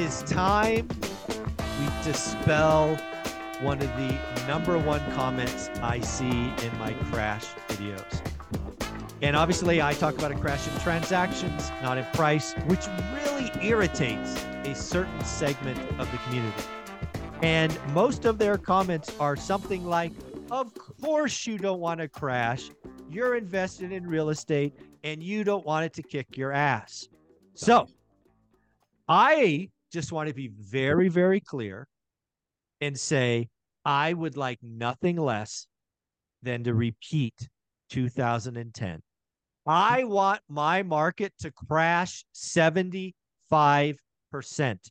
Is time we dispel one of the number one comments I see in my crash videos. And obviously, I talk about a crash in transactions, not in price, which really irritates a certain segment of the community. And most of their comments are something like, Of course, you don't want to crash. You're invested in real estate and you don't want it to kick your ass. So I just want to be very, very clear and say, I would like nothing less than to repeat 2010. I want my market to crash 75%. It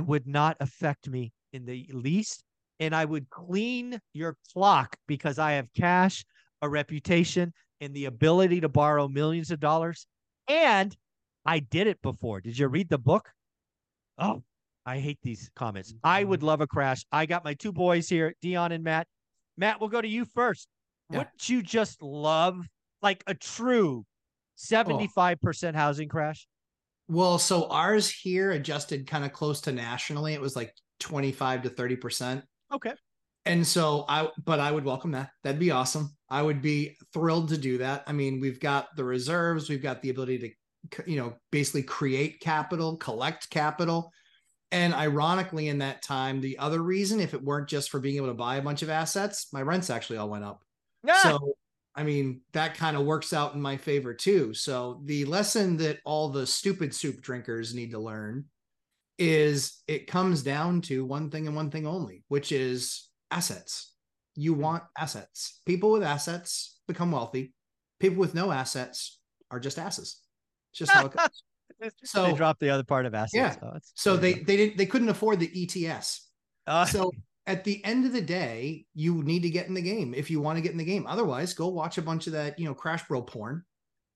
mm-hmm. would not affect me in the least. And I would clean your clock because I have cash, a reputation, and the ability to borrow millions of dollars. And I did it before. Did you read the book? Oh, I hate these comments. I would mm-hmm. love a crash. I got my two boys here, Dion and Matt. Matt, we'll go to you first. Yeah. Wouldn't you just love like a true 75% housing crash? Well, so ours here adjusted kind of close to nationally. It was like 25 to 30%. Okay. And so I, but I would welcome that. That'd be awesome. I would be thrilled to do that. I mean, we've got the reserves, we've got the ability to, you know, basically create capital, collect capital. And ironically, in that time, the other reason, if it weren't just for being able to buy a bunch of assets, my rents actually all went up. Yeah. So, I mean, that kind of works out in my favor too. So, the lesson that all the stupid soup drinkers need to learn is it comes down to one thing and one thing only, which is assets. You want assets. People with assets become wealthy. People with no assets are just asses. Just how it goes. they dropped the other part of assets. Yeah. That's- so they they didn't they couldn't afford the ETS. Uh, So at the end of the day, you need to get in the game if you want to get in the game. Otherwise, go watch a bunch of that, you know, crash bro porn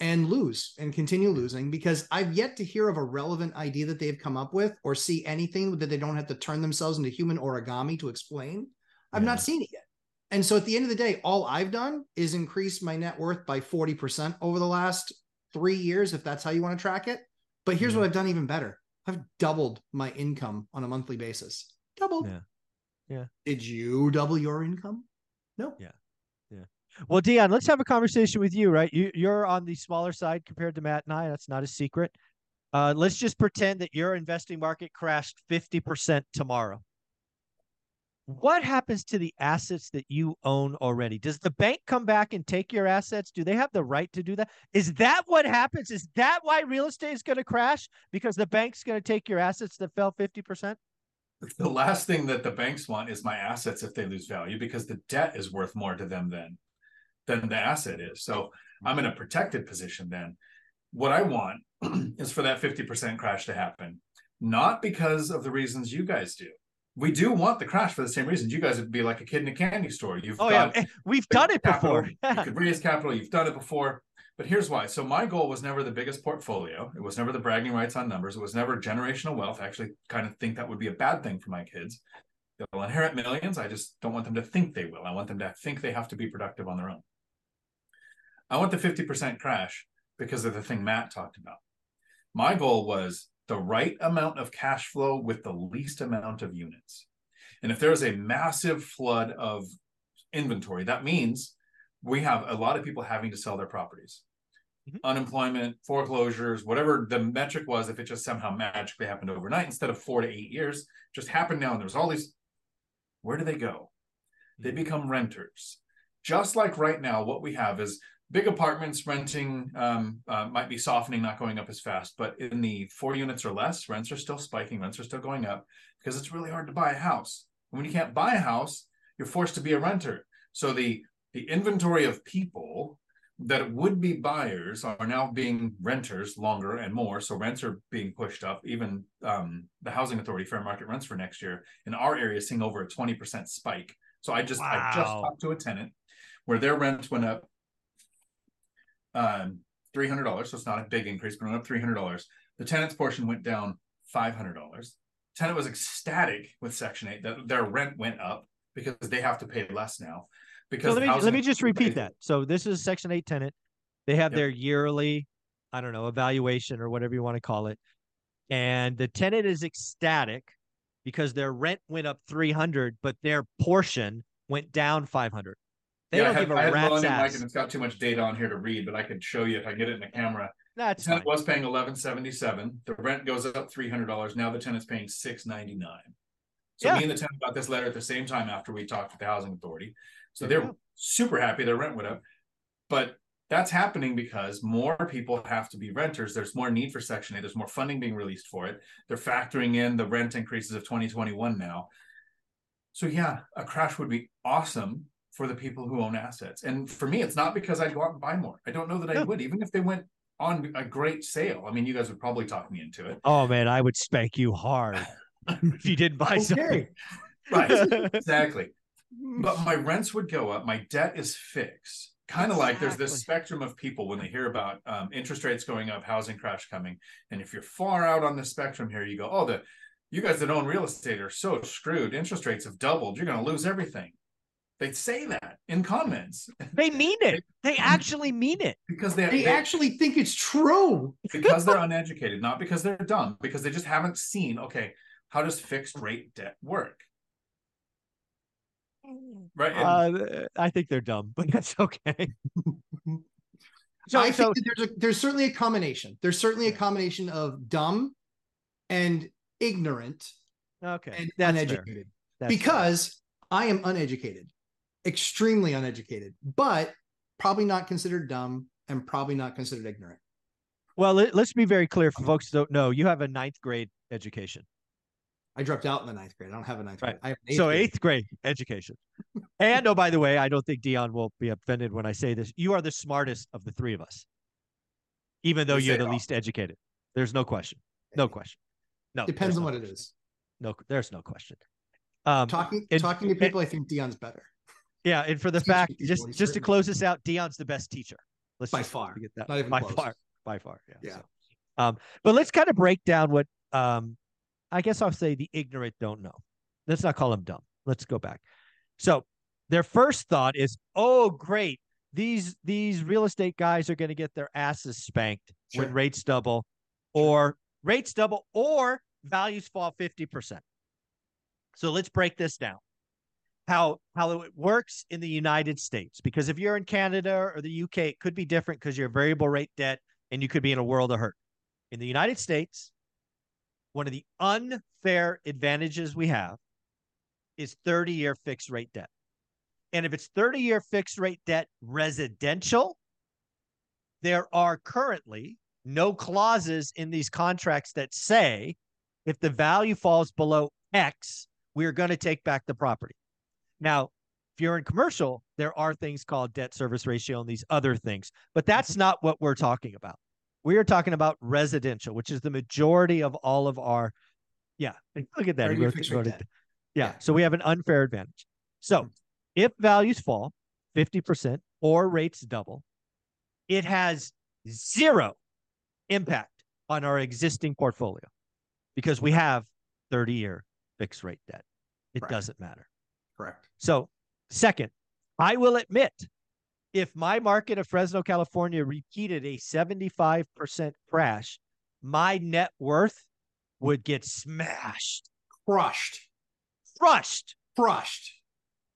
and lose and continue losing because I've yet to hear of a relevant idea that they've come up with or see anything that they don't have to turn themselves into human origami to explain. I've Yeah. not seen it yet. And so at the end of the day, all I've done is increase my net worth by 40% over the last three years, if that's how you want to track it. But here's Yeah. what I've done even better I've doubled my income on a monthly basis. Doubled. Yeah. Yeah. Did you double your income? No. Yeah. Yeah. Well, Dion, let's have a conversation with you, right? You, you're on the smaller side compared to Matt and I. That's not a secret. Uh, let's just pretend that your investing market crashed 50% tomorrow. What happens to the assets that you own already? Does the bank come back and take your assets? Do they have the right to do that? Is that what happens? Is that why real estate is going to crash? Because the bank's going to take your assets that fell 50%? the last thing that the banks want is my assets if they lose value because the debt is worth more to them than than the asset is. So I'm in a protected position then. What I want is for that 50% crash to happen, not because of the reasons you guys do. We do want the crash for the same reasons. You guys would be like a kid in a candy store. You've Oh, got yeah. We've done it capital, before. you could raise capital. You've done it before. But here's why. So my goal was never the biggest portfolio. It was never the bragging rights on numbers. It was never generational wealth. I actually kind of think that would be a bad thing for my kids. They'll inherit millions. I just don't want them to think they will. I want them to think they have to be productive on their own. I want the 50% crash because of the thing Matt talked about. My goal was the right amount of cash flow with the least amount of units. And if there's a massive flood of inventory, that means we have a lot of people having to sell their properties. Mhm. Unemployment, foreclosures, whatever the metric was, if it just somehow magically happened overnight instead of four to eight years, just happened now. And there's all these. Where do they go? They become renters. Just like right now, what we have is big apartments renting um, uh, might be softening, not going up as fast. But in the four units or less, rents are still spiking, rents are still going up because it's really hard to buy a house. And when you can't buy a house, you're forced to be a renter. So the the inventory of people that would be buyers are now being renters longer and more. So rents are being pushed up. Even um, the housing authority fair market rents for next year in our area is seeing over a 20% spike. So I just I just talked to a tenant where their rent went up um three hundred dollars. So it's not a big increase, but it went up three hundred dollars. The tenant's portion went down five hundred dollars. Tenant was ecstatic with Section Eight that their rent went up because they have to pay less now. Because So let me let me just repeat that. So this is a Section Eight tenant. They have Yep. their yearly, I don't know, evaluation or whatever you want to call it, and the tenant is ecstatic because their rent went up three hundred, but their portion went down five hundred. They yeah, don't I had, give a I rat's ass. and it's got too much data on here to read, but I could show you if I get it in the camera. That's The tenant fine. was paying eleven seventy seven. The rent goes up three hundred dollars. Now the tenant's paying six ninety nine. So Yeah. me and the tenant got this letter at the same time after we talked with the housing authority. So they're super happy their rent went up, but that's happening because more people have to be renters. There's more need for Section 8. There's more funding being released for it. They're factoring in the rent increases of 2021 now. So yeah, a crash would be awesome for the people who own assets. And for me, it's not because I'd go out and buy more. I don't know that I No. would, even if they went on a great sale. I mean, you guys would probably talk me into it. Oh man, I would spank you hard if you didn't buy something. Right. Exactly. But my rents would go up. My debt is fixed. Kind of like there's this spectrum of people when they hear about um, interest rates going up, housing crash coming. And if you're far out on the spectrum here, you go, oh, the you guys that own real estate are so screwed. Interest rates have doubled. You're going to lose everything. They say that in comments They mean it. They actually mean it. because they, They they- actually think it's true. because they're uneducated, not because they're dumb, because they just haven't seen, okay, how does fixed rate debt work? Right. And- Uh, I think they're dumb, but that's okay. So, I so think that there's a there's certainly a combination. There's certainly a combination of dumb and ignorant okay, and that's uneducated. That's fair. because I am uneducated, extremely uneducated, but probably not considered dumb and probably not considered ignorant. well, let, us be very clear for folks who don't know. You have a ninth grade education, I dropped out in the ninth grade. I don't have a ninth Right. grade. I have an so grade. eighth grade education. and oh, by the way, I don't think Dion will be offended when I say this. You are the smartest of the three of us, even though you're the it least educated. There's no question. No question. No, Depends on no what it question. is. No, there's no question. Um, Talking and- talking to people, I think Dion's better yeah, and for the fact, just just to close this out, Dion's the best teacher. Let's By far. get that Not even by close. far, by far. Yeah. Yeah. so, um, but let's kind of break down what um, I guess I'll say the ignorant don't know. Let's not call them dumb. Let's go back. So their first thought is, "Oh, great! These these real estate guys are going to get their asses spanked Sure. when rates double, or rates double, or values fall fifty percent." So let's break this down. How how it works in the United States? Because if you're in Canada or the UK, it could be different because you're variable rate debt and you could be in a world of hurt. In the United States, one of the unfair advantages we have is 30 year fixed rate debt. And if it's 30 year fixed rate debt residential, there are currently no clauses in these contracts that say if the value falls below X, we're going to take back the property. Now, if you're in commercial, there are things called debt service ratio and these other things, but that's not what we're talking about. We are talking about residential, which is the majority of all of our. Yeah, look at that. he wrote- wrote yeah. Yeah. So we have an unfair advantage. So if values fall 50% or rates double, it has zero impact on our existing portfolio because we have 30 year fixed rate debt. It Correct. doesn't matter. Correct. So, second, I will admit if my market of Fresno, California repeated a 75% crash, my net worth would get smashed, Crushed. crushed, Crushed.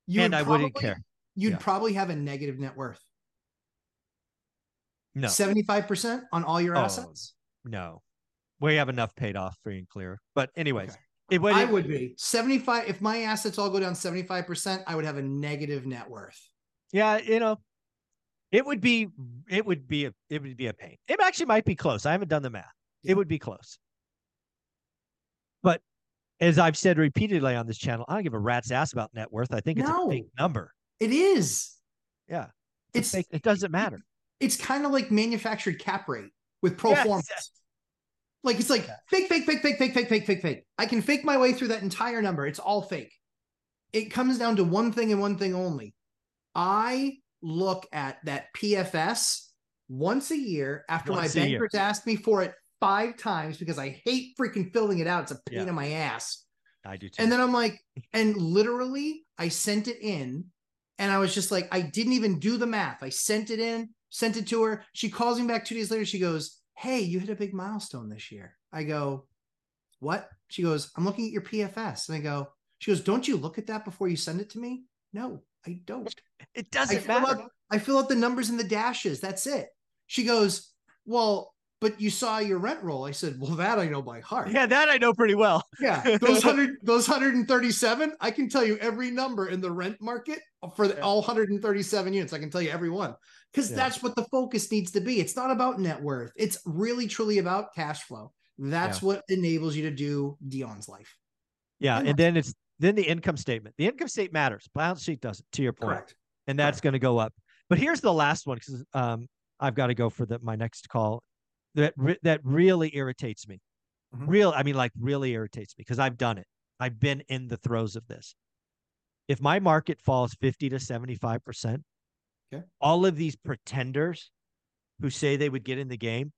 You and I wouldn't care. You'd Yeah. probably have a negative net worth. No. 75% on all your Oh, assets? No, we have enough paid off free and clear. But anyways, Okay. It would. I would be 75. If my assets all go down 75%, I would have a negative net worth. Yeah, you know, it would be. It would be a. It would be a pain. It actually might be close. I haven't done the math. Yeah. It would be close. But as I've said repeatedly on this channel, I don't give a rat's ass about net worth. I think it's No. a fake number. It is. Yeah, It's Fake- it doesn't matter. It's kind of like manufactured cap rate with pro Yes. formas. Like it's like fake, fake, fake, fake, fake, fake, fake, fake, fake. I can fake my way through that entire number. It's all fake. It comes down to one thing and one thing only. I look at that PFS once a year after Once my a year. bankers asked me for it five times because I hate freaking filling it out. It's a pain Yeah. in my ass. I do too. And then I'm like, and literally, I sent it in, and I was just like, I didn't even do the math. I sent it in, sent it to her. She calls me back two days later. She goes, Hey, you hit a big milestone this year. I go, What? She goes, I'm looking at your PFS. And I go, She goes, Don't you look at that before you send it to me? No, I don't. it doesn't fill, matter. out, I fill out the numbers and the dashes. That's it. She goes, Well, but you saw your rent roll. I said, Well, that I know by heart. Yeah, that I know pretty well. Yeah, those hundred, those hundred and thirty-seven. I can tell you every number in the rent market for the, all hundred and thirty-seven units. I can tell you every one because Yeah. that's what the focus needs to be. It's not about net worth. It's really truly about cash flow. That's what enables you to do Dion's life. Yeah, And and then it's then the income statement. The income statement matters. Balance sheet doesn't. To your point, Correct. and that's going to go up. But here's the last one because um, I've got to go for the my next call. That re- that really irritates me. Mhm. Real, I mean, like really irritates me because I've done it. I've been in the throes of this. If my market falls fifty to seventy five percent, Okay. all of these pretenders who say they would get in the game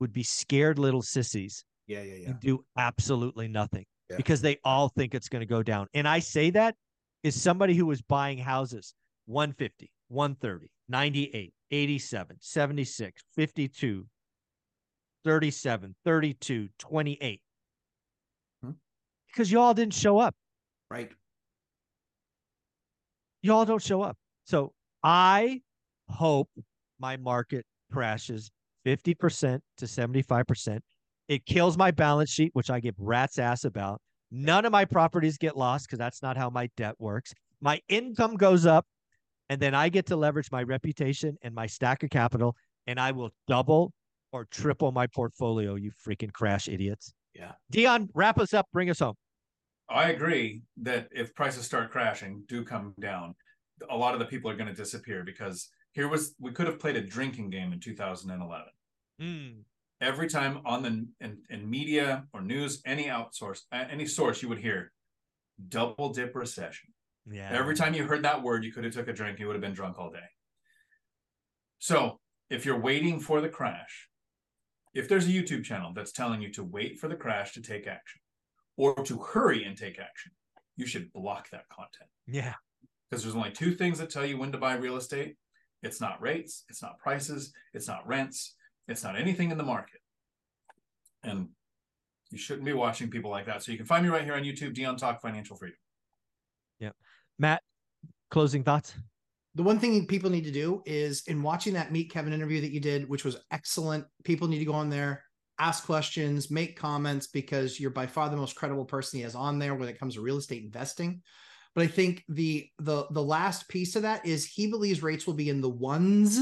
would be scared little sissies Yeah, yeah, and do absolutely nothing Yeah. because they all think it's going to go down. And I say that is somebody who was buying houses 150, 130, 98, 87, 76, 52, 37, 32, 28. Hmm. Because y'all didn't show up. Right. Y'all don't show up. So I hope my market crashes 50% to 75%. It kills my balance sheet, which I give rat's ass about. None of my properties get lost because that's not how my debt works. My income goes up, and then I get to leverage my reputation and my stack of capital, and I will double or triple my portfolio, you freaking crash idiots. Yeah. Dion, wrap us up, bring us home. I agree that if prices start crashing, do come down. A lot of the people are going to disappear because here was we could have played a drinking game in 2011. Mm, Every time on the in, in media or news, any outsource, any source, you would hear double dip recession. yeah. Every time you heard that word, you could have took a drink. You would have been drunk all day. So if you're waiting for the crash, if there's a YouTube channel that's telling you to wait for the crash to take action or to hurry and take action, you should block that content Yeah. Because there's only two things that tell you when to buy real estate. It's not rates, it's not prices, it's not rents, it's not anything in the market. And you shouldn't be watching people like that. So you can find me right here on YouTube, Dion Talk Financial Freedom. Yep. Matt, closing thoughts? The one thing people need to do is in watching that Meet Kevin interview that you did, which was excellent, people need to go on there, ask questions, make comments because you're by far the most credible person he has on there when it comes to real estate investing. But I think the the the last piece of that is he believes rates will be in the ones.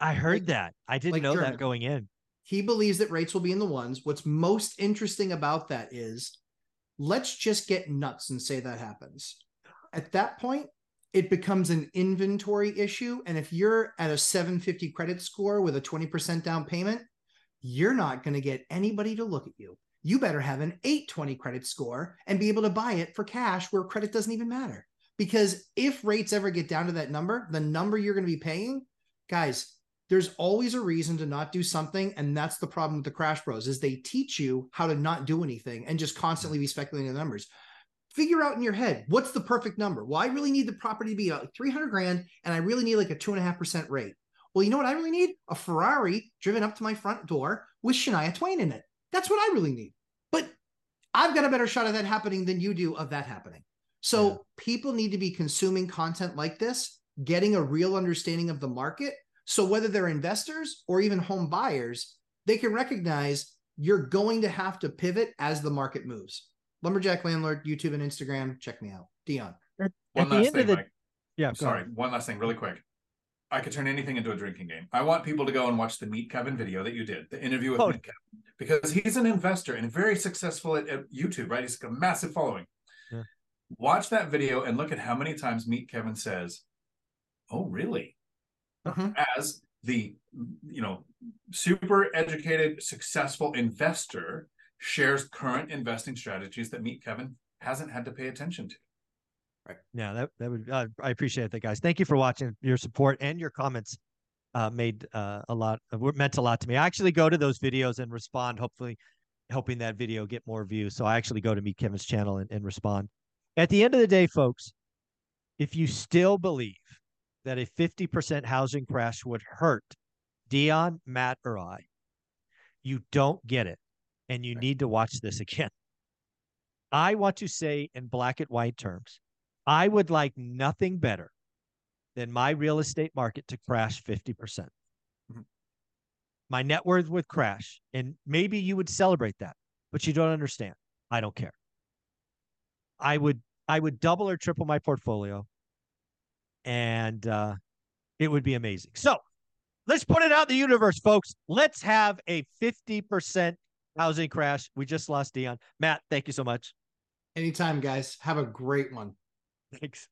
I heard Like- that. I didn't like know German. that going in. He believes that rates will be in the ones. What's most interesting about that is let's just get nuts and say that happens. At that point, it becomes an inventory issue. And if you're at a 750 credit score with a 20% down payment, you're not going to get anybody to look at you. You better have an 820 credit score and be able to buy it for cash where credit doesn't even matter. Because if rates ever get down to that number, the number you're going to be paying, guys, there's always a reason to not do something and that's the problem with the crash bros is they teach you how to not do anything and just constantly be speculating on numbers. Figure out in your head what's the perfect number? Well i really need the property to be uh, like 300 grand and i really need like a two and a half percent rate. Well you know what i really need? A ferrari driven up to my front door with shania twain in it that's what i really need but i've got a better shot of that happening than you do of that happening so Yeah. people need to be consuming content like this getting a real understanding of the market so whether they're investors or even home buyers, they can recognize you're going to have to pivot as the market moves. Lumberjack Landlord, YouTube and Instagram, check me out. Dion. At One the last end thing, of the Mike. yeah, I'm sorry. ahead. One last thing, really quick. I could turn anything into a drinking game. I want people to go and watch the Meet Kevin video that you did, the interview with Oh. Meet Kevin, because he's an investor and very successful at, at YouTube, right? He's got a massive following. Yeah. Watch that video and look at how many times Meet Kevin says, "Oh, really?" Mhm. As the you know super educated successful investor shares current investing strategies that meet kevin hasn't had to pay attention to right. Yeah that, that would uh, i appreciate that guys. Thank you for watching your support and your comments uh, made uh, a lot meant a lot to me. I actually go to those videos and respond hopefully helping that video get more views. So i actually go to meet kevin's channel and, and respond. At the end of the day folks if you still believe that a 50% housing crash would hurt Dion, Matt, or I, you don't get it. And you need to watch this again. I want to say in black and white terms, I would like nothing better than my real estate market to crash 50%. percent mm-hmm. My net worth would crash. And maybe you would celebrate that, but you don't understand. I don't care. I would I would double or triple my portfolio and uh, it would be amazing. So let's put it out in the universe, folks. Let's have a 50% housing crash. We just lost Dion. Matt, thank you so much. Anytime, guys. Have a great one. Thanks.